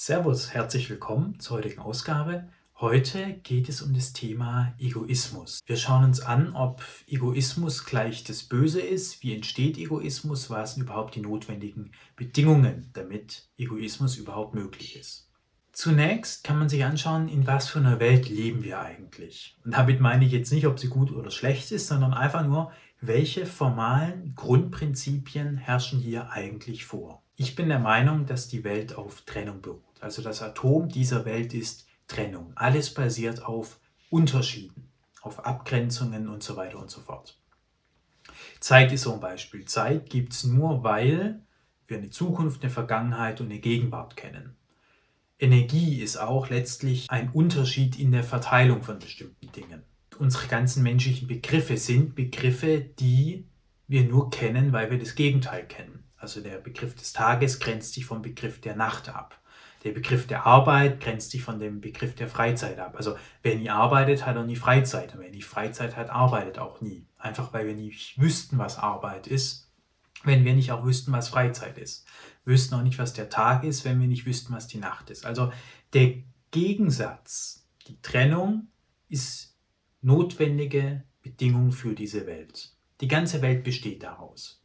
Servus, herzlich willkommen zur heutigen Ausgabe. Heute geht es um das Thema Egoismus. Wir schauen uns an, ob Egoismus gleich das Böse ist, wie entsteht Egoismus, was sind überhaupt die notwendigen Bedingungen, damit Egoismus überhaupt möglich ist. Zunächst kann man sich anschauen, in was für einer Welt leben wir eigentlich. Und damit meine ich jetzt nicht, ob sie gut oder schlecht ist, sondern einfach nur, welche formalen Grundprinzipien herrschen hier eigentlich vor. Ich bin der Meinung, dass die Welt auf Trennung beruht. Also das Atom dieser Welt ist Trennung. Alles basiert auf Unterschieden, auf Abgrenzungen und so weiter und so fort. Zeit ist so ein Beispiel. Zeit gibt es nur, weil wir eine Zukunft, eine Vergangenheit und eine Gegenwart kennen. Energie ist auch letztlich ein Unterschied in der Verteilung von bestimmten Dingen. Unsere ganzen menschlichen Begriffe sind Begriffe, die wir nur kennen, weil wir das Gegenteil kennen. Also der Begriff des Tages grenzt sich vom Begriff der Nacht ab. Der Begriff der Arbeit grenzt sich von dem Begriff der Freizeit ab. Also wer nie arbeitet, hat auch nie Freizeit. Und wer nie Freizeit hat, arbeitet auch nie. Einfach weil wir nicht wüssten, was Arbeit ist, wenn wir nicht auch wüssten, was Freizeit ist. Wir wüssten auch nicht, was der Tag ist, wenn wir nicht wüssten, was die Nacht ist. Also der Gegensatz, die Trennung ist notwendige Bedingung für diese Welt. Die ganze Welt besteht daraus.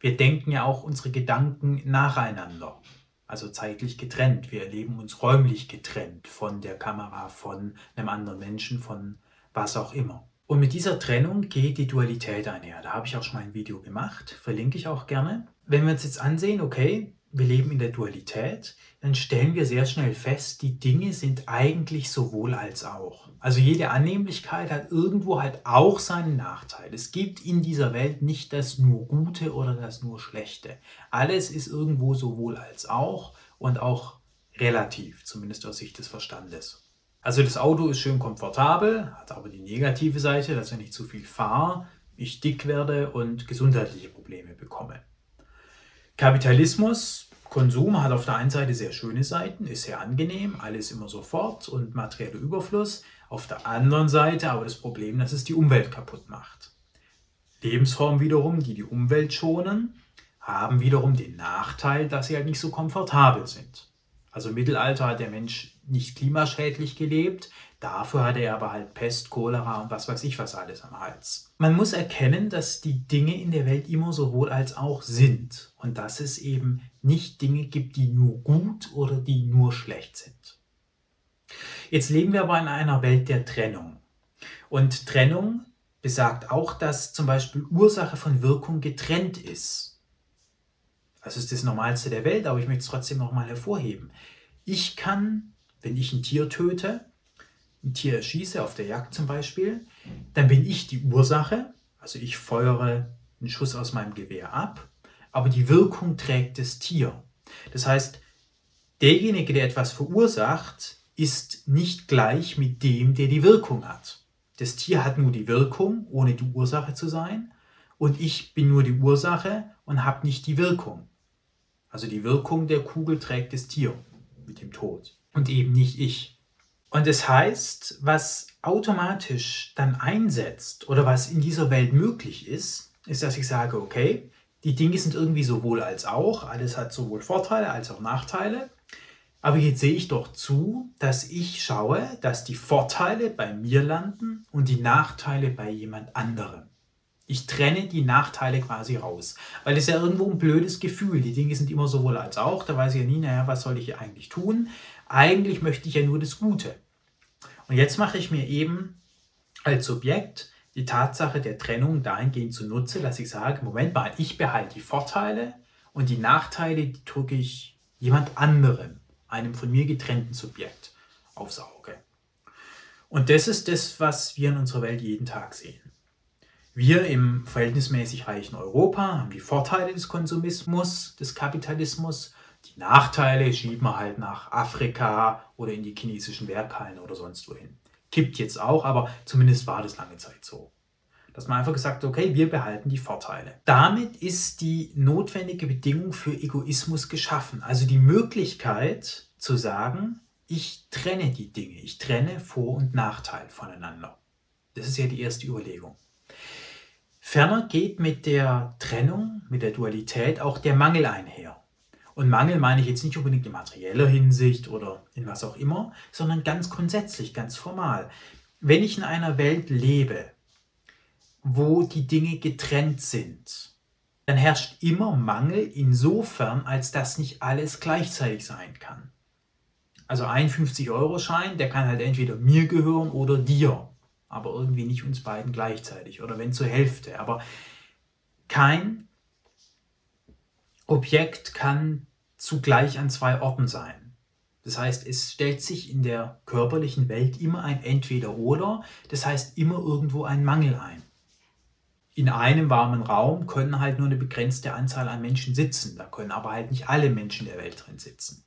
Wir denken ja auch unsere Gedanken nacheinander also zeitlich getrennt. Wir erleben uns räumlich getrennt von der Kamera, von einem anderen Menschen, von was auch immer. Und mit dieser Trennung geht die Dualität einher. Da habe ich auch schon mal ein Video gemacht, verlinke ich auch gerne. Wenn wir uns jetzt ansehen, okay, wir leben in der Dualität, dann stellen wir sehr schnell fest, die Dinge sind eigentlich sowohl als auch. Also jede Annehmlichkeit hat irgendwo halt auch seinen Nachteil. Es gibt in dieser Welt nicht das nur Gute oder das nur Schlechte. Alles ist irgendwo sowohl als auch und auch relativ, zumindest aus Sicht des Verstandes. Also das Auto ist schön komfortabel, hat aber die negative Seite, dass ich nicht zu viel fahre, ich dick werde und gesundheitliche Probleme bekomme. Kapitalismus, Konsum hat auf der einen Seite sehr schöne Seiten, ist sehr angenehm, alles immer sofort und materieller Überfluss. Auf der anderen Seite aber das Problem, dass es die Umwelt kaputt macht. Lebensformen wiederum, die die Umwelt schonen, haben wiederum den Nachteil, dass sie halt nicht so komfortabel sind. Also im Mittelalter hat der Mensch nicht klimaschädlich gelebt, dafür hatte er aber halt Pest, Cholera und was weiß ich was alles am Hals. Man muss erkennen, dass die Dinge in der Welt immer sowohl als auch sind und dass es eben nicht Dinge gibt, die nur gut oder die nur schlecht sind. Jetzt leben wir aber in einer Welt der Trennung. Und Trennung besagt auch, dass zum Beispiel Ursache von Wirkung getrennt ist. Das ist das Normalste der Welt, aber ich möchte es trotzdem nochmal hervorheben. Ich kann, wenn ich ein Tier töte, ein Tier erschieße, auf der Jagd zum Beispiel, dann bin ich die Ursache, also ich feuere einen Schuss aus meinem Gewehr ab, aber die Wirkung trägt das Tier. Das heißt, derjenige, der etwas verursacht, ist nicht gleich mit dem, der die Wirkung hat. Das Tier hat nur die Wirkung, ohne die Ursache zu sein, und ich bin nur die Ursache und habe nicht die Wirkung. Also die Wirkung der Kugel trägt das Tier mit dem Tod und eben nicht ich. Und das heißt, was automatisch dann einsetzt oder was in dieser Welt möglich ist, ist, dass ich sage, okay, die Dinge sind irgendwie sowohl als auch, alles hat sowohl Vorteile als auch Nachteile. Aber jetzt sehe ich doch zu, dass ich schaue, dass die Vorteile bei mir landen und die Nachteile bei jemand anderem. Ich trenne die Nachteile quasi raus. Weil es ja irgendwo ein blödes Gefühl. Die Dinge sind immer sowohl als auch. Da weiß ich ja nie, naja, was soll ich eigentlich tun? Eigentlich möchte ich ja nur das Gute. Und jetzt mache ich mir eben als Subjekt die Tatsache der Trennung dahingehend zunutze, dass ich sage, Moment mal, ich behalte die Vorteile und die Nachteile, die drücke ich jemand anderem, einem von mir getrennten Subjekt, aufs Auge. Und das ist das, was wir in unserer Welt jeden Tag sehen. Wir im verhältnismäßig reichen Europa haben die Vorteile des Konsumismus, des Kapitalismus. Die Nachteile schieben wir halt nach Afrika oder in die chinesischen Werkhallen oder sonst wohin. Kippt jetzt auch, aber zumindest war das lange Zeit so. Dass man einfach gesagt hat, okay, wir behalten die Vorteile. Damit ist die notwendige Bedingung für Egoismus geschaffen. Also die Möglichkeit zu sagen, ich trenne die Dinge, ich trenne Vor- und Nachteil voneinander. Das ist ja die erste Überlegung. Ferner geht mit der Trennung, mit der Dualität auch der Mangel einher. Und Mangel meine ich jetzt nicht unbedingt in materieller Hinsicht oder in was auch immer, sondern ganz grundsätzlich, ganz formal. Wenn ich in einer Welt lebe, wo die Dinge getrennt sind, dann herrscht immer Mangel insofern, als dass nicht alles gleichzeitig sein kann. Also ein 50-Euro-Schein, der kann halt entweder mir gehören oder dir, aber irgendwie nicht uns beiden gleichzeitig oder wenn zur Hälfte. Aber kein Objekt kann zugleich an zwei Orten sein. Das heißt, es stellt sich in der körperlichen Welt immer ein Entweder-Oder, das heißt immer irgendwo ein Mangel ein. In einem warmen Raum können halt nur eine begrenzte Anzahl an Menschen sitzen, da können aber halt nicht alle Menschen der Welt drin sitzen.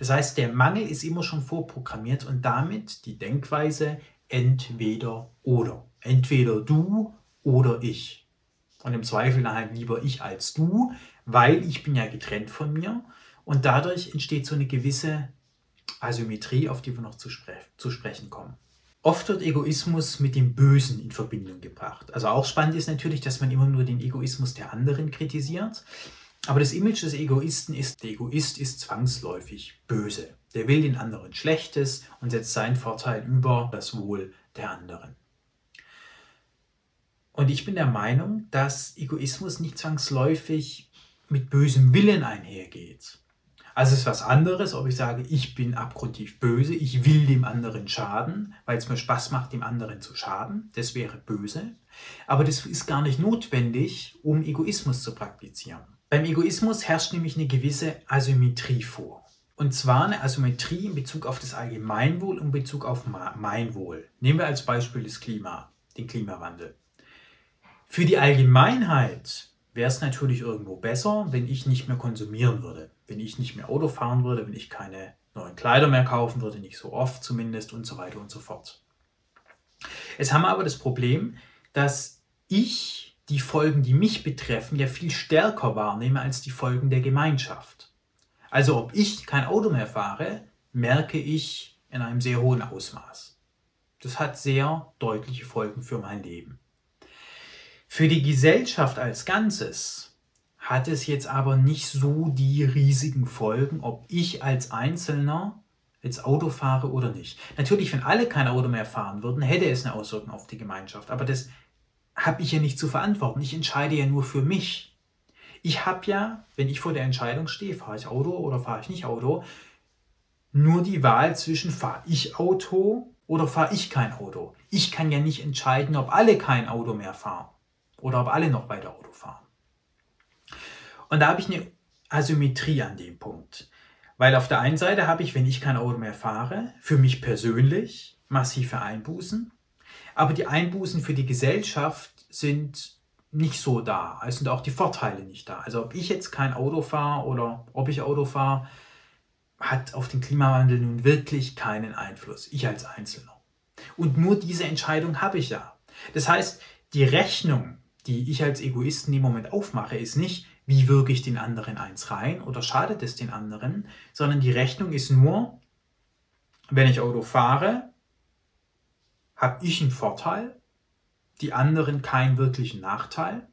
Das heißt, der Mangel ist immer schon vorprogrammiert und damit die Denkweise entweder oder. Entweder du oder ich. Und im Zweifel dann halt lieber ich als du, weil ich bin ja getrennt von mir und dadurch entsteht so eine gewisse Asymmetrie, auf die wir noch zu, spre zu sprechen kommen. Oft wird Egoismus mit dem Bösen in Verbindung gebracht. Also auch spannend ist natürlich, dass man immer nur den Egoismus der anderen kritisiert. Aber das Image des Egoisten ist, der Egoist ist zwangsläufig böse. Der will den anderen Schlechtes und setzt seinen Vorteil über das Wohl der anderen. Und ich bin der Meinung, dass Egoismus nicht zwangsläufig mit bösem Willen einhergeht. Also es ist was anderes, ob ich sage, ich bin abgrundtief böse, ich will dem anderen schaden, weil es mir Spaß macht, dem anderen zu schaden. Das wäre böse. Aber das ist gar nicht notwendig, um Egoismus zu praktizieren. Beim Egoismus herrscht nämlich eine gewisse Asymmetrie vor. Und zwar eine Asymmetrie in Bezug auf das Allgemeinwohl und in Bezug auf mein Wohl. Nehmen wir als Beispiel das Klima, den Klimawandel. Für die Allgemeinheit wäre es natürlich irgendwo besser, wenn ich nicht mehr konsumieren würde, wenn ich nicht mehr Auto fahren würde, wenn ich keine neuen Kleider mehr kaufen würde, nicht so oft zumindest und so weiter und so fort. Es haben wir aber das Problem, dass ich die Folgen, die mich betreffen, ja viel stärker wahrnehme als die Folgen der Gemeinschaft. Also ob ich kein Auto mehr fahre, merke ich in einem sehr hohen Ausmaß. Das hat sehr deutliche Folgen für mein Leben. Für die Gesellschaft als Ganzes hat es jetzt aber nicht so die riesigen Folgen, ob ich als Einzelner jetzt Auto fahre oder nicht. Natürlich, wenn alle kein Auto mehr fahren würden, hätte es eine Auswirkung auf die Gemeinschaft. Aber das habe ich ja nicht zu verantworten. Ich entscheide ja nur für mich. Ich habe ja, wenn ich vor der Entscheidung stehe, fahre ich Auto oder fahre ich nicht Auto, nur die Wahl zwischen fahre ich Auto oder fahre ich kein Auto. Ich kann ja nicht entscheiden, ob alle kein Auto mehr fahren oder ob alle noch weiter Auto fahren. Und da habe ich eine Asymmetrie an dem Punkt. Weil auf der einen Seite habe ich, wenn ich kein Auto mehr fahre, für mich persönlich massive Einbußen. Aber die Einbußen für die Gesellschaft sind nicht so da. Es sind auch die Vorteile nicht da. Also ob ich jetzt kein Auto fahre oder ob ich Auto fahre, hat auf den Klimawandel nun wirklich keinen Einfluss. Ich als Einzelner. Und nur diese Entscheidung habe ich ja. Das heißt, die Rechnung, die ich als Egoist in dem Moment aufmache, ist nicht, wie wirke ich den anderen eins rein oder schadet es den anderen, sondern die Rechnung ist nur, wenn ich Auto fahre, habe ich einen Vorteil, die anderen keinen wirklichen Nachteil.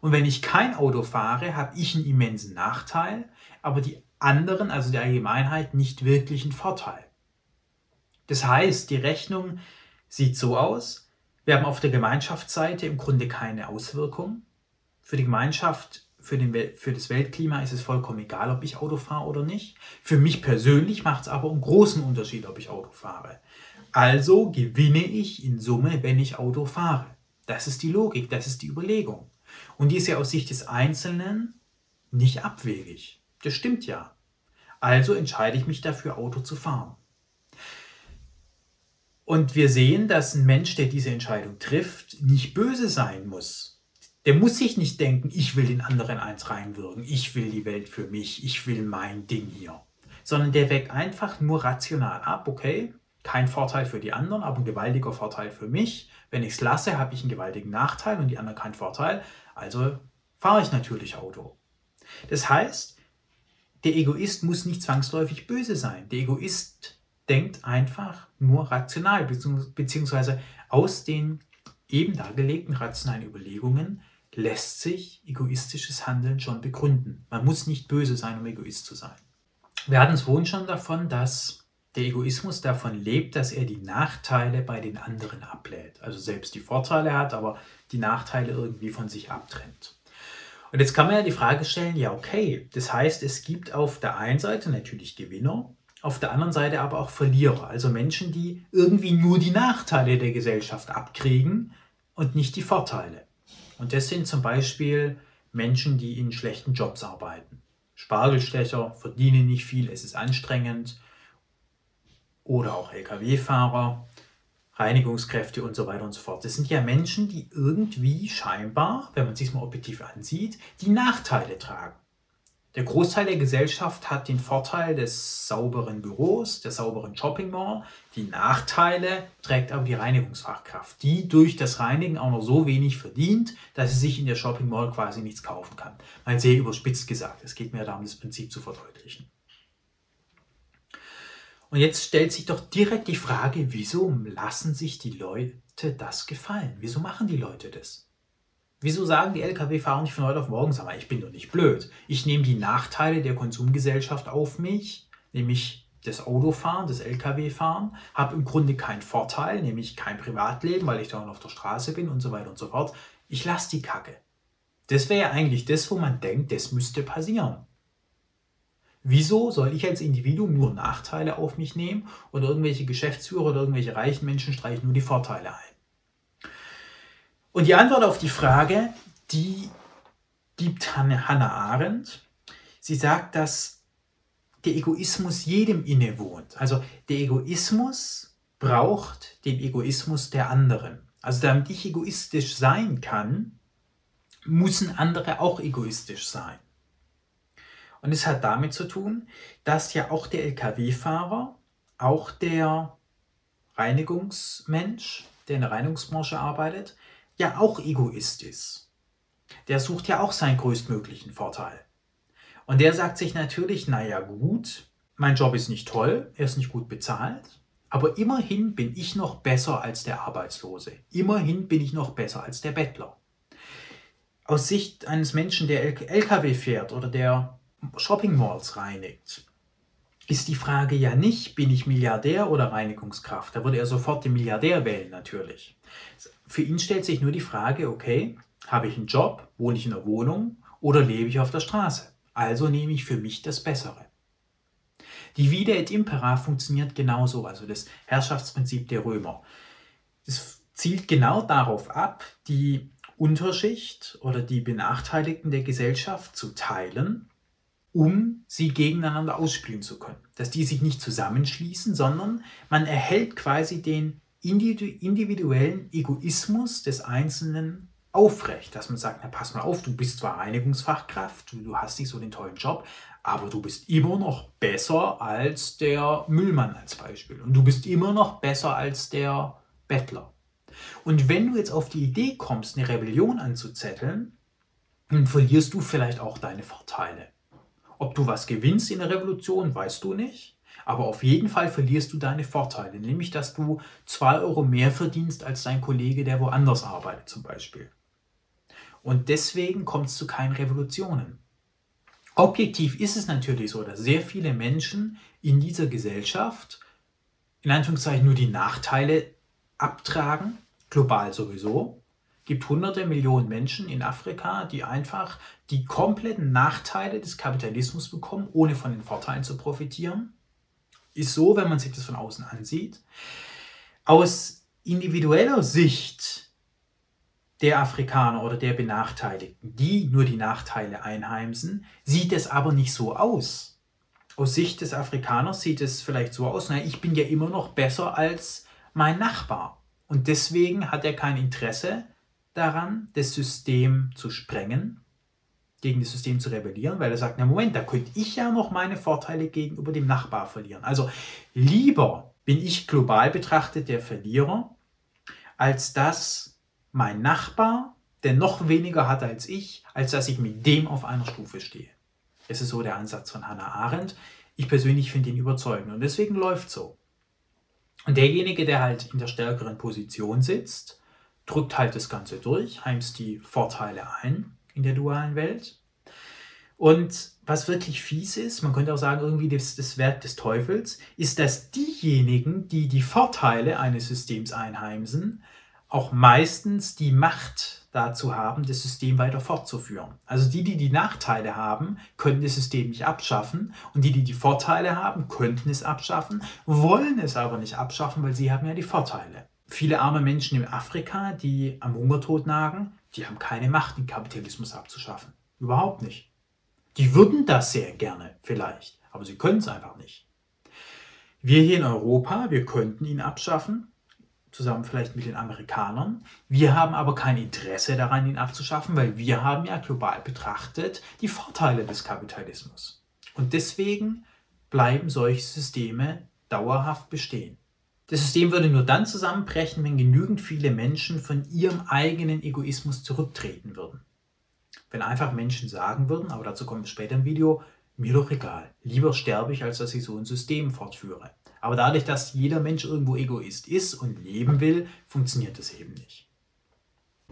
Und wenn ich kein Auto fahre, habe ich einen immensen Nachteil, aber die anderen, also die Allgemeinheit, nicht wirklich einen Vorteil. Das heißt, die Rechnung sieht so aus, wir haben auf der Gemeinschaftsseite im Grunde keine Auswirkung. Für die Gemeinschaft, für, den, für das Weltklima ist es vollkommen egal, ob ich Auto fahre oder nicht. Für mich persönlich macht es aber einen großen Unterschied, ob ich Auto fahre. Also gewinne ich in Summe, wenn ich Auto fahre. Das ist die Logik, das ist die Überlegung. Und die ist ja aus Sicht des Einzelnen nicht abwegig. Das stimmt ja. Also entscheide ich mich dafür, Auto zu fahren. Und wir sehen, dass ein Mensch, der diese Entscheidung trifft, nicht böse sein muss. Der muss sich nicht denken, ich will den anderen eins reinwirken, ich will die Welt für mich, ich will mein Ding hier. Sondern der weckt einfach nur rational ab, okay, kein Vorteil für die anderen, aber ein gewaltiger Vorteil für mich. Wenn ich es lasse, habe ich einen gewaltigen Nachteil und die anderen keinen Vorteil. Also fahre ich natürlich Auto. Das heißt, der Egoist muss nicht zwangsläufig böse sein. Der Egoist denkt einfach nur rational, beziehungsweise aus den eben dargelegten rationalen Überlegungen lässt sich egoistisches Handeln schon begründen. Man muss nicht böse sein, um Egoist zu sein. Wir hatten es vorhin schon davon, dass der Egoismus davon lebt, dass er die Nachteile bei den anderen ablädt. Also selbst die Vorteile hat, aber die Nachteile irgendwie von sich abtrennt. Und jetzt kann man ja die Frage stellen, ja okay, das heißt, es gibt auf der einen Seite natürlich Gewinner, auf der anderen Seite aber auch Verlierer, also Menschen, die irgendwie nur die Nachteile der Gesellschaft abkriegen und nicht die Vorteile. Und das sind zum Beispiel Menschen, die in schlechten Jobs arbeiten. Spargelstecher verdienen nicht viel, es ist anstrengend. Oder auch Lkw-Fahrer, Reinigungskräfte und so weiter und so fort. Das sind ja Menschen, die irgendwie scheinbar, wenn man sich mal objektiv ansieht, die Nachteile tragen. Der Großteil der Gesellschaft hat den Vorteil des sauberen Büros, der sauberen Shopping Mall. Die Nachteile trägt aber die Reinigungsfachkraft, die durch das Reinigen auch noch so wenig verdient, dass sie sich in der Shopping Mall quasi nichts kaufen kann. Mal sehr überspitzt gesagt. Es geht mir darum, das Prinzip zu verdeutlichen. Und jetzt stellt sich doch direkt die Frage, wieso lassen sich die Leute das gefallen? Wieso machen die Leute das? Wieso sagen die Lkw-Fahrer nicht von heute auf morgen, sag mal, ich bin doch nicht blöd. Ich nehme die Nachteile der Konsumgesellschaft auf mich, nämlich das Autofahren, das Lkw-Fahren, habe im Grunde keinen Vorteil, nämlich kein Privatleben, weil ich da auf der Straße bin und so weiter und so fort. Ich lasse die Kacke. Das wäre ja eigentlich das, wo man denkt, das müsste passieren. Wieso soll ich als Individuum nur Nachteile auf mich nehmen oder irgendwelche Geschäftsführer oder irgendwelche reichen Menschen streichen nur die Vorteile ein? Und die Antwort auf die Frage, die gibt Hannah Arendt. Sie sagt, dass der Egoismus jedem innewohnt. Also der Egoismus braucht den Egoismus der anderen. Also damit ich egoistisch sein kann, müssen andere auch egoistisch sein. Und es hat damit zu tun, dass ja auch der Lkw-Fahrer, auch der Reinigungsmensch, der in der Reinigungsbranche arbeitet, ja auch Egoist ist. Der sucht ja auch seinen größtmöglichen Vorteil. Und der sagt sich natürlich, naja gut, mein Job ist nicht toll, er ist nicht gut bezahlt, aber immerhin bin ich noch besser als der Arbeitslose. Immerhin bin ich noch besser als der Bettler. Aus Sicht eines Menschen, der LKW fährt oder der Shopping Malls reinigt, ist die Frage ja nicht, bin ich Milliardär oder Reinigungskraft? Da würde er sofort den Milliardär wählen natürlich. Für ihn stellt sich nur die Frage, okay, habe ich einen Job, wohne ich in einer Wohnung oder lebe ich auf der Straße? Also nehme ich für mich das Bessere. Die Vide et Impera funktioniert genauso, also das Herrschaftsprinzip der Römer. Es zielt genau darauf ab, die Unterschicht oder die Benachteiligten der Gesellschaft zu teilen, um sie gegeneinander ausspielen zu können. Dass die sich nicht zusammenschließen, sondern man erhält quasi den individuellen Egoismus des Einzelnen aufrecht, dass man sagt, na pass mal auf, du bist zwar Reinigungsfachkraft, du, hast nicht so den tollen Job, aber du bist immer noch besser als der Müllmann als Beispiel und du bist immer noch besser als der Bettler. Und wenn du jetzt auf die Idee kommst, eine Rebellion anzuzetteln, dann verlierst du vielleicht auch deine Vorteile. Ob du was gewinnst in der Revolution, weißt du nicht. Aber auf jeden Fall verlierst du deine Vorteile, nämlich dass du 2 Euro mehr verdienst als dein Kollege, der woanders arbeitet zum Beispiel. Und deswegen kommt es zu keinen Revolutionen. Objektiv ist es natürlich so, dass sehr viele Menschen in dieser Gesellschaft in Anführungszeichen nur die Nachteile abtragen, global sowieso. Es gibt hunderte Millionen Menschen in Afrika, die einfach die kompletten Nachteile des Kapitalismus bekommen, ohne von den Vorteilen zu profitieren ist so, wenn man sich das von außen ansieht. Aus individueller Sicht der Afrikaner oder der Benachteiligten, die nur die Nachteile einheimsen, sieht es aber nicht so aus. Aus Sicht des Afrikaners sieht es vielleicht so aus, naja, ich bin ja immer noch besser als mein Nachbar. Und deswegen hat er kein Interesse daran, das System zu sprengen gegen das System zu rebellieren, weil er sagt, na Moment, da könnte ich ja noch meine Vorteile gegenüber dem Nachbar verlieren. Also lieber bin ich global betrachtet der Verlierer, als dass mein Nachbar, der noch weniger hat als ich, als dass ich mit dem auf einer Stufe stehe. Das ist so der Ansatz von Hannah Arendt. Ich persönlich finde ihn überzeugend und deswegen läuft so. Und derjenige, der halt in der stärkeren Position sitzt, drückt halt das Ganze durch, heimst die Vorteile ein in der dualen Welt. Und was wirklich fies ist, man könnte auch sagen, irgendwie das, das Werk des Teufels, ist, dass diejenigen, die die Vorteile eines Systems einheimsen, auch meistens die Macht dazu haben, das System weiter fortzuführen. Also die, die die Nachteile haben, können das System nicht abschaffen und die, die die Vorteile haben, könnten es abschaffen, wollen es aber nicht abschaffen, weil sie haben ja die Vorteile. Viele arme Menschen in Afrika, die am Hungertod nagen, die haben keine Macht, den Kapitalismus abzuschaffen. Überhaupt nicht. Die würden das sehr gerne, vielleicht, aber sie können es einfach nicht. Wir hier in Europa, wir könnten ihn abschaffen, zusammen vielleicht mit den Amerikanern. Wir haben aber kein Interesse daran, ihn abzuschaffen, weil wir haben ja global betrachtet die Vorteile des Kapitalismus. Und deswegen bleiben solche Systeme dauerhaft bestehen. Das System würde nur dann zusammenbrechen, wenn genügend viele Menschen von ihrem eigenen Egoismus zurücktreten würden. Wenn einfach Menschen sagen würden, aber dazu kommen wir später im Video, mir doch egal, lieber sterbe ich, als dass ich so ein System fortführe. Aber dadurch, dass jeder Mensch irgendwo Egoist ist und leben will, funktioniert das eben nicht.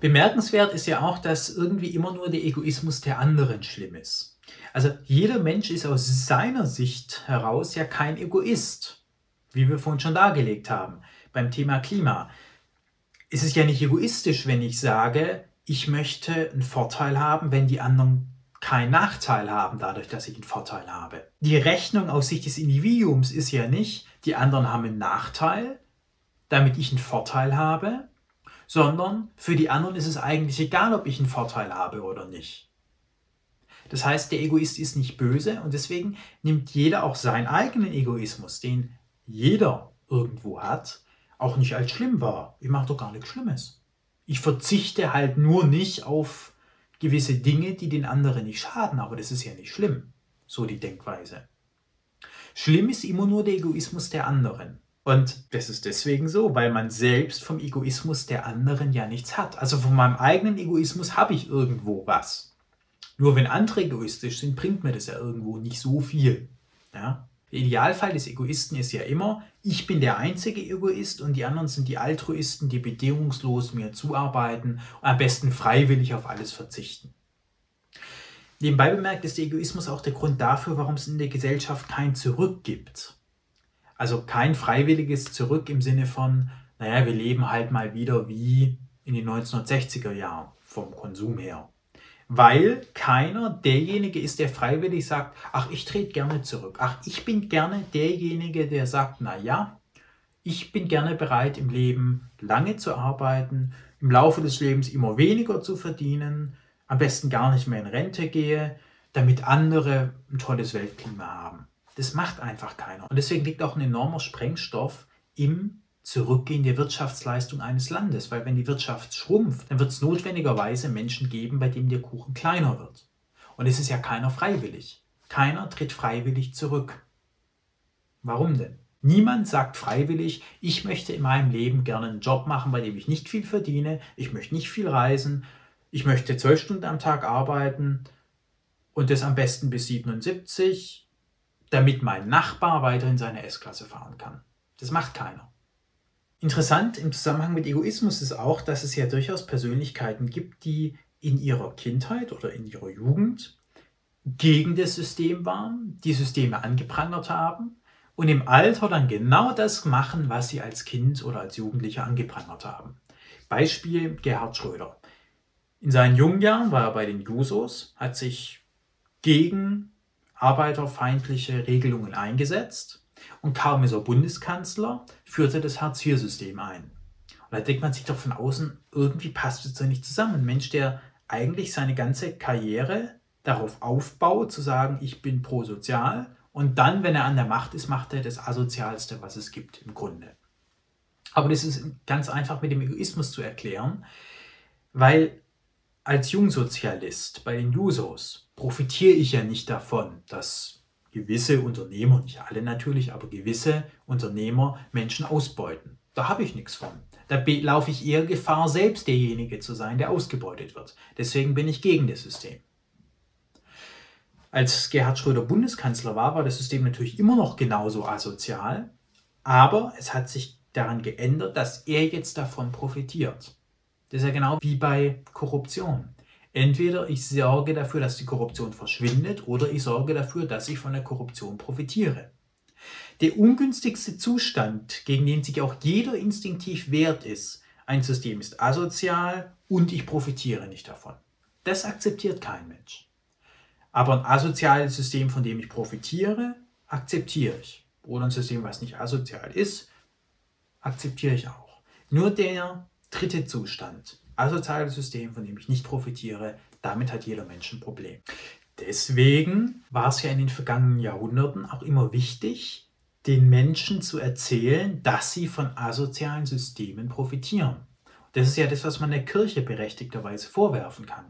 Bemerkenswert ist ja auch, dass irgendwie immer nur der Egoismus der anderen schlimm ist. Also jeder Mensch ist aus seiner Sicht heraus ja kein Egoist, wie wir vorhin schon dargelegt haben. Beim Thema Klima ist es ja nicht egoistisch, wenn ich sage, ich möchte einen Vorteil haben, wenn die anderen keinen Nachteil haben, dadurch, dass ich einen Vorteil habe. Die Rechnung aus Sicht des Individuums ist ja nicht, die anderen haben einen Nachteil, damit ich einen Vorteil habe, sondern für die anderen ist es eigentlich egal, ob ich einen Vorteil habe oder nicht. Das heißt, der Egoist ist nicht böse und deswegen nimmt jeder auch seinen eigenen Egoismus, den jeder irgendwo hat, auch nicht als schlimm wahr. Ich mache doch gar nichts Schlimmes. Ich verzichte halt nur nicht auf gewisse Dinge, die den anderen nicht schaden, aber das ist ja nicht schlimm. So die Denkweise. Schlimm ist immer nur der Egoismus der anderen. Und das ist deswegen so, weil man selbst vom Egoismus der anderen ja nichts hat. Also von meinem eigenen Egoismus habe ich irgendwo was. Nur wenn andere egoistisch sind, bringt mir das ja irgendwo nicht so viel. Ja? Der Idealfall des Egoisten ist ja immer, ich bin der einzige Egoist und die anderen sind die Altruisten, die bedingungslos mir zuarbeiten und am besten freiwillig auf alles verzichten. Nebenbei bemerkt ist der Egoismus auch der Grund dafür, warum es in der Gesellschaft kein Zurück gibt. Also kein freiwilliges Zurück im Sinne von, naja, wir leben halt mal wieder wie in den 1960er Jahren vom Konsum her weil keiner derjenige ist, der freiwillig sagt, ach, ich trete gerne zurück. Ach, ich bin gerne derjenige, der sagt, na ja, ich bin gerne bereit im Leben lange zu arbeiten, im Laufe des Lebens immer weniger zu verdienen, am besten gar nicht mehr in Rente gehe, damit andere ein tolles Weltklima haben. Das macht einfach keiner. Und deswegen liegt auch ein enormer Sprengstoff im Zurückgehen der Wirtschaftsleistung eines Landes, weil wenn die Wirtschaft schrumpft, dann wird es notwendigerweise Menschen geben, bei denen der Kuchen kleiner wird. Und es ist ja keiner freiwillig. Keiner tritt freiwillig zurück. Warum denn? Niemand sagt freiwillig, ich möchte in meinem Leben gerne einen Job machen, bei dem ich nicht viel verdiene, ich möchte nicht viel reisen, ich möchte zwölf Stunden am Tag arbeiten und das am besten bis 77, damit mein Nachbar weiterhin seine S-Klasse fahren kann. Das macht keiner. Interessant im Zusammenhang mit Egoismus ist auch, dass es ja durchaus Persönlichkeiten gibt, die in ihrer Kindheit oder in ihrer Jugend gegen das System waren, die Systeme angeprangert haben und im Alter dann genau das machen, was sie als Kind oder als Jugendlicher angeprangert haben. Beispiel Gerhard Schröder. In seinen jungen Jahren war er bei den Jusos, hat sich gegen arbeiterfeindliche Regelungen eingesetzt und kaum ist er Bundeskanzler, führte das Hartz-IV-System ein. Und da denkt man sich doch von außen, irgendwie passt es ja nicht zusammen. Ein Mensch, der eigentlich seine ganze Karriere darauf aufbaut, zu sagen, ich bin prosozial und dann, wenn er an der Macht ist, macht er das Asozialste, was es gibt im Grunde. Aber das ist ganz einfach mit dem Egoismus zu erklären, weil als Jungsozialist bei den Jusos profitiere ich ja nicht davon, dass gewisse Unternehmer, nicht alle natürlich, aber gewisse Unternehmer Menschen ausbeuten. Da habe ich nichts von. Da laufe ich eher Gefahr, selbst derjenige zu sein, der ausgebeutet wird. Deswegen bin ich gegen das System. Als Gerhard Schröder Bundeskanzler war, war das System natürlich immer noch genauso asozial, aber es hat sich daran geändert, dass er jetzt davon profitiert. Das ist ja genau wie bei Korruption. Entweder ich sorge dafür, dass die Korruption verschwindet, oder ich sorge dafür, dass ich von der Korruption profitiere. Der ungünstigste Zustand, gegen den sich auch jeder instinktiv wehrt, ist, ein System ist asozial und ich profitiere nicht davon. Das akzeptiert kein Mensch. Aber ein asoziales System, von dem ich profitiere, akzeptiere ich. Oder ein System, was nicht asozial ist, akzeptiere ich auch. Nur der dritte Zustand, asoziales System, von dem ich nicht profitiere, damit hat jeder Mensch ein Problem. Deswegen war es ja in den vergangenen Jahrhunderten auch immer wichtig, den Menschen zu erzählen, dass sie von asozialen Systemen profitieren. Das ist ja das, was man der Kirche berechtigterweise vorwerfen kann.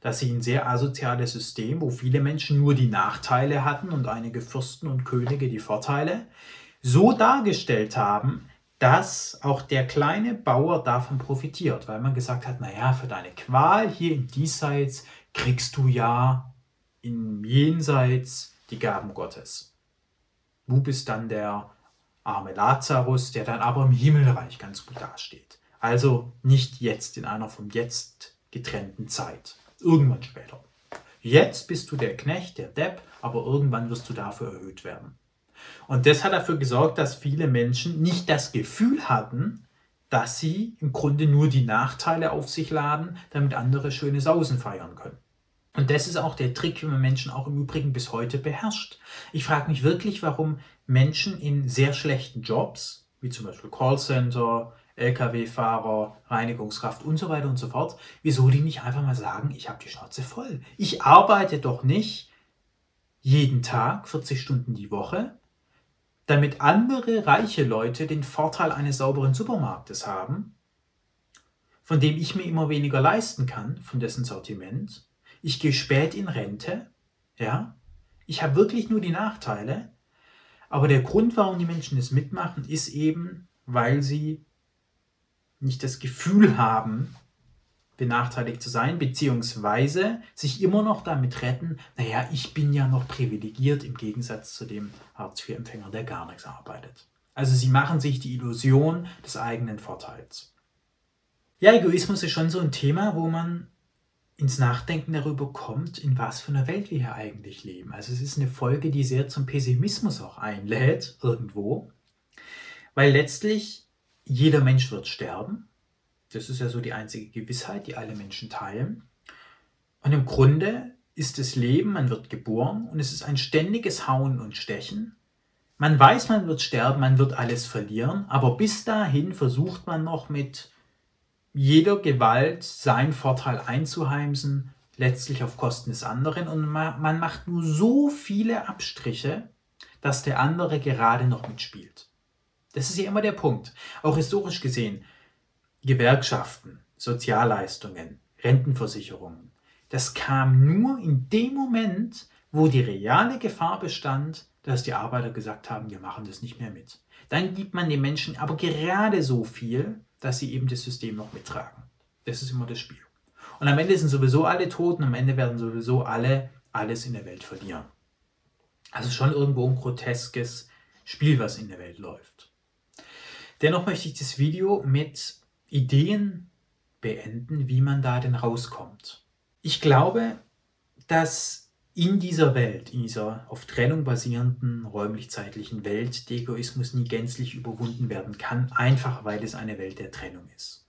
Dass sie ein sehr asoziales System, wo viele Menschen nur die Nachteile hatten und einige Fürsten und Könige die Vorteile, so dargestellt haben, dass auch der kleine Bauer davon profitiert, weil man gesagt hat, naja, für deine Qual hier im Diesseits kriegst du ja im Jenseits die Gaben Gottes. Du bist dann der arme Lazarus, der dann aber im Himmelreich ganz gut dasteht. Also nicht jetzt in einer vom Jetzt getrennten Zeit. Irgendwann später. Jetzt bist du der Knecht, der Depp, aber irgendwann wirst du dafür erhöht werden. Und das hat dafür gesorgt, dass viele Menschen nicht das Gefühl hatten, dass sie im Grunde nur die Nachteile auf sich laden, damit andere schöne Sausen feiern können. Und das ist auch der Trick, wie man Menschen auch im Übrigen bis heute beherrscht. Ich frage mich wirklich, warum Menschen in sehr schlechten Jobs, wie zum Beispiel Callcenter, Lkw-Fahrer, Reinigungskraft und so weiter und so fort, wieso die nicht einfach mal sagen, ich habe die Schnauze voll. Ich arbeite doch nicht jeden Tag 40 Stunden die Woche, damit andere reiche Leute den Vorteil eines sauberen Supermarktes haben, von dem ich mir immer weniger leisten kann, von dessen Sortiment ich gehe spät in Rente, ja, ich habe wirklich nur die Nachteile, aber der Grund, warum die Menschen es mitmachen, ist eben, weil sie nicht das Gefühl haben, benachteiligt zu sein, beziehungsweise sich immer noch damit retten, naja, ich bin ja noch privilegiert im Gegensatz zu dem Hartz-IV-Empfänger, der gar nichts arbeitet. Also sie machen sich die Illusion des eigenen Vorteils. Ja, Egoismus ist schon so ein Thema, wo man ins Nachdenken darüber kommt, in was für einer Welt wir hier eigentlich leben. Also es ist eine Folge, die sehr zum Pessimismus auch einlädt, irgendwo, weil letztlich jeder Mensch wird sterben. Das ist ja so die einzige Gewissheit, die alle Menschen teilen. Und im Grunde ist das Leben, man wird geboren und es ist ein ständiges Hauen und Stechen. Man weiß, man wird sterben, man wird alles verlieren, aber bis dahin versucht man noch mit jeder Gewalt seinen Vorteil einzuheimsen, letztlich auf Kosten des anderen. Und man macht nur so viele Abstriche, dass der andere gerade noch mitspielt. Das ist ja immer der Punkt. Auch historisch gesehen, Gewerkschaften, Sozialleistungen, Rentenversicherungen, das kam nur in dem Moment, wo die reale Gefahr bestand, dass die Arbeiter gesagt haben, wir machen das nicht mehr mit. Dann gibt man den Menschen aber gerade so viel, dass sie eben das System noch mittragen. Das ist immer das Spiel. Und am Ende sind sowieso alle Toten, am Ende werden sowieso alle alles in der Welt verlieren. Also schon irgendwo ein groteskes Spiel, was in der Welt läuft. Dennoch möchte ich das Video mit Ideen beenden, wie man da denn rauskommt. Ich glaube, dass in dieser Welt, in dieser auf Trennung basierenden räumlich-zeitlichen Welt, der Egoismus nie gänzlich überwunden werden kann, einfach weil es eine Welt der Trennung ist.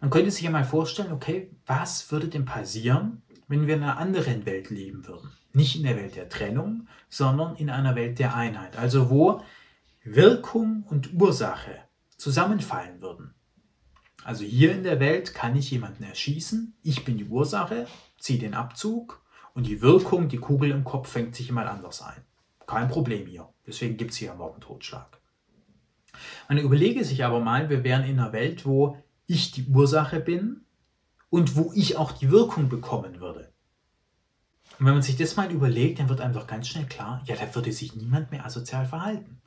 Man könnte sich ja mal vorstellen, okay, was würde denn passieren, wenn wir in einer anderen Welt leben würden? Nicht in der Welt der Trennung, sondern in einer Welt der Einheit. Also wo Wirkung und Ursache zusammenfallen würden. Also hier in der Welt kann ich jemanden erschießen, ich bin die Ursache, ziehe den Abzug und die Wirkung, die Kugel im Kopf fängt sich jemand anders ein. Kein Problem hier. Deswegen gibt es hier Mord und Totschlag. Man überlege sich aber mal, wir wären in einer Welt, wo ich die Ursache bin und wo ich auch die Wirkung bekommen würde. Und wenn man sich das mal überlegt, dann wird einem doch ganz schnell klar, ja, da würde sich niemand mehr asozial verhalten.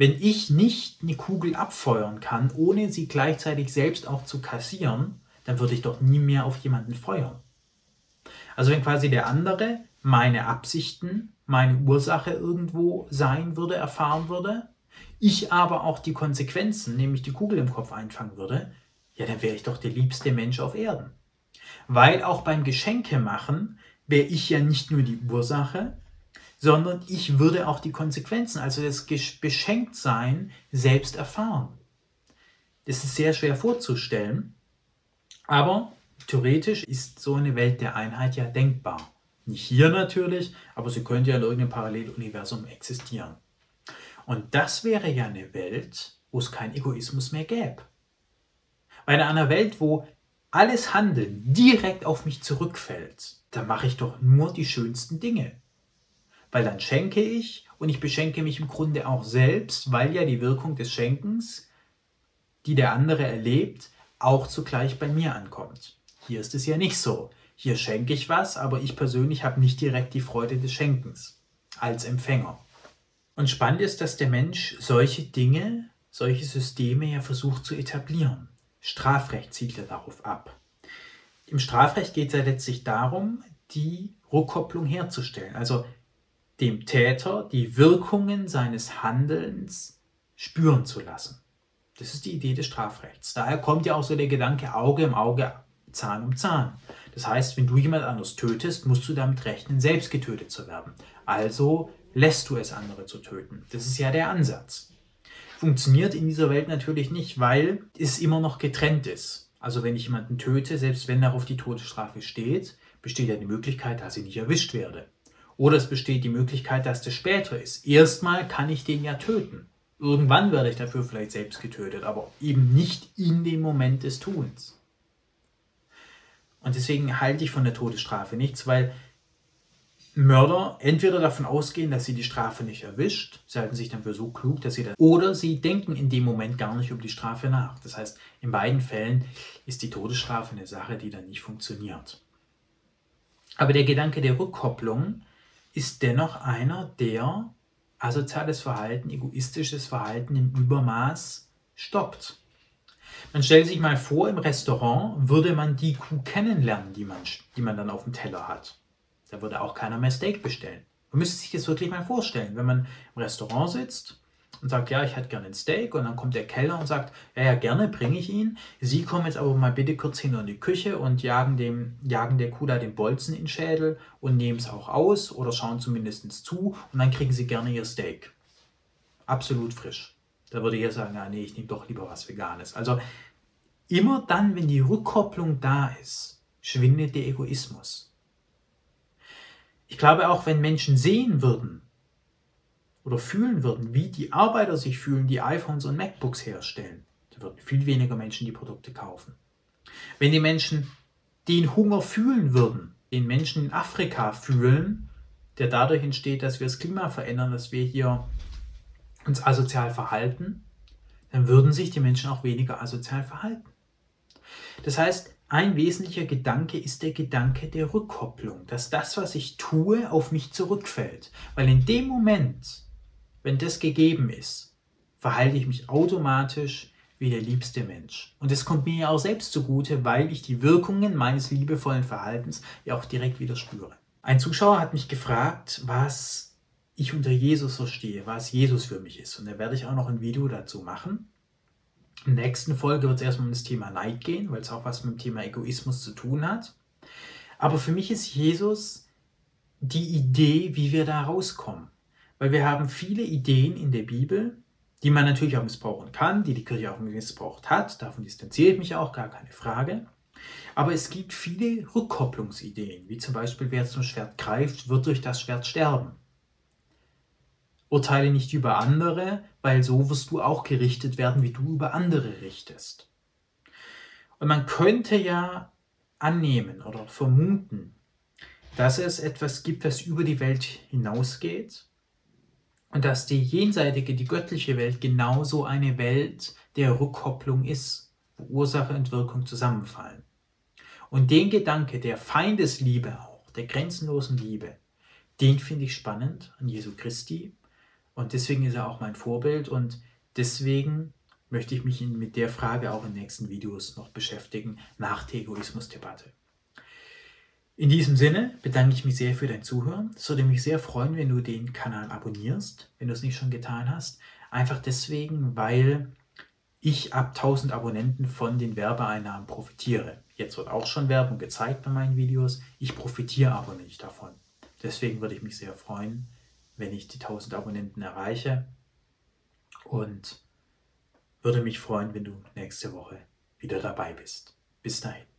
Wenn ich nicht eine Kugel abfeuern kann, ohne sie gleichzeitig selbst auch zu kassieren, dann würde ich doch nie mehr auf jemanden feuern. Also wenn quasi der andere meine Absichten, meine Ursache irgendwo sein würde, erfahren würde, ich aber auch die Konsequenzen, nämlich die Kugel im Kopf einfangen würde, ja, dann wäre ich doch der liebste Mensch auf Erden. Weil auch beim Geschenke machen wäre ich ja nicht nur die Ursache, sondern ich würde auch die Konsequenzen, also das Beschenktsein, selbst erfahren. Das ist sehr schwer vorzustellen, aber theoretisch ist so eine Welt der Einheit ja denkbar. Nicht hier natürlich, aber sie könnte ja in irgendeinem Paralleluniversum existieren. Und das wäre ja eine Welt, wo es keinen Egoismus mehr gäbe. Weil in einer Welt, wo alles Handeln direkt auf mich zurückfällt, da mache ich doch nur die schönsten Dinge. Weil dann schenke ich und ich beschenke mich im Grunde auch selbst, weil ja die Wirkung des Schenkens, die der andere erlebt, auch zugleich bei mir ankommt. Hier ist es ja nicht so. Hier schenke ich was, aber ich persönlich habe nicht direkt die Freude des Schenkens als Empfänger. Und spannend ist, dass der Mensch solche Dinge, solche Systeme ja versucht zu etablieren. Strafrecht zielt ja darauf ab. Im Strafrecht geht es ja letztlich darum, die Rückkopplung herzustellen. Also dem Täter die Wirkungen seines Handelns spüren zu lassen. Das ist die Idee des Strafrechts. Daher kommt ja auch so der Gedanke Auge im Auge, Zahn um Zahn. Das heißt, wenn du jemand anders tötest, musst du damit rechnen, selbst getötet zu werden. Also lässt du es, andere zu töten. Das ist ja der Ansatz. Funktioniert in dieser Welt natürlich nicht, weil es immer noch getrennt ist. Also wenn ich jemanden töte, selbst wenn darauf die Todesstrafe steht, besteht ja die Möglichkeit, dass ich nicht erwischt werde. Oder es besteht die Möglichkeit, dass das später ist. Erstmal kann ich den ja töten. Irgendwann werde ich dafür vielleicht selbst getötet, aber eben nicht in dem Moment des Tuns. Und deswegen halte ich von der Todesstrafe nichts, weil Mörder entweder davon ausgehen, dass sie die Strafe nicht erwischt, sie halten sich dann für so klug, dass sie das, oder sie denken in dem Moment gar nicht über die Strafe nach. Das heißt, in beiden Fällen ist die Todesstrafe eine Sache, die dann nicht funktioniert. Aber der Gedanke der Rückkopplung ist dennoch einer, der asoziales Verhalten, egoistisches Verhalten im Übermaß stoppt. Man stellt sich mal vor, im Restaurant würde man die Kuh kennenlernen, die man, die man dann auf dem Teller hat. Da würde auch keiner mehr Steak bestellen. Man müsste sich das wirklich mal vorstellen, wenn man im Restaurant sitzt und sagt, ja, ich hätte gerne ein Steak. Und dann kommt der Kellner und sagt, ja, ja, gerne bringe ich ihn. Sie kommen jetzt aber mal bitte kurz hinter in die Küche und jagen, dem, jagen der Kuh da den Bolzen in den Schädel und nehmen es auch aus oder schauen zumindest zu und dann kriegen Sie gerne Ihr Steak. Absolut frisch. Da würde ich sagen, ja, nee, ich nehme doch lieber was Veganes. Also immer dann, wenn die Rückkopplung da ist, schwindet der Egoismus. Ich glaube auch, wenn Menschen sehen würden, oder fühlen würden, wie die Arbeiter sich fühlen, die iPhones und MacBooks herstellen, da würden viel weniger Menschen die Produkte kaufen. Wenn die Menschen den Hunger fühlen würden, den Menschen in Afrika fühlen, der dadurch entsteht, dass wir das Klima verändern, dass wir hier uns asozial verhalten, dann würden sich die Menschen auch weniger asozial verhalten. Das heißt, ein wesentlicher Gedanke ist der Gedanke der Rückkopplung, dass das, was ich tue, auf mich zurückfällt. Weil in dem Moment, wenn das gegeben ist, verhalte ich mich automatisch wie der liebste Mensch. Und das kommt mir ja auch selbst zugute, weil ich die Wirkungen meines liebevollen Verhaltens ja auch direkt wieder spüre. Ein Zuschauer hat mich gefragt, was ich unter Jesus verstehe, was Jesus für mich ist. Und da werde ich auch noch ein Video dazu machen. In der nächsten Folge wird es erstmal um das Thema Neid gehen, weil es auch was mit dem Thema Egoismus zu tun hat. Aber für mich ist Jesus die Idee, wie wir da rauskommen. Weil wir haben viele Ideen in der Bibel, die man natürlich auch missbrauchen kann, die die Kirche auch missbraucht hat. Davon distanziere ich mich auch, gar keine Frage. Aber es gibt viele Rückkopplungsideen, wie zum Beispiel, wer zum Schwert greift, wird durch das Schwert sterben. Urteile nicht über andere, weil so wirst du auch gerichtet werden, wie du über andere richtest. Und man könnte ja annehmen oder vermuten, dass es etwas gibt, was über die Welt hinausgeht dass die jenseitige, die göttliche Welt genauso eine Welt der Rückkopplung ist, wo Ursache und Wirkung zusammenfallen. Und den Gedanke der Feindesliebe auch, der grenzenlosen Liebe, den finde ich spannend an Jesu Christi. Und deswegen ist er auch mein Vorbild und deswegen möchte ich mich mit der Frage auch in den nächsten Videos noch beschäftigen, nach der Egoismusdebatte. In diesem Sinne bedanke ich mich sehr für dein Zuhören. Es würde mich sehr freuen, wenn du den Kanal abonnierst, wenn du es nicht schon getan hast. Einfach deswegen, weil ich ab 1000 Abonnenten von den Werbeeinnahmen profitiere. Jetzt wird auch schon Werbung gezeigt bei meinen Videos. Ich profitiere aber nicht davon. Deswegen würde ich mich sehr freuen, wenn ich die 1000 Abonnenten erreiche. Und würde mich freuen, wenn du nächste Woche wieder dabei bist. Bis dahin.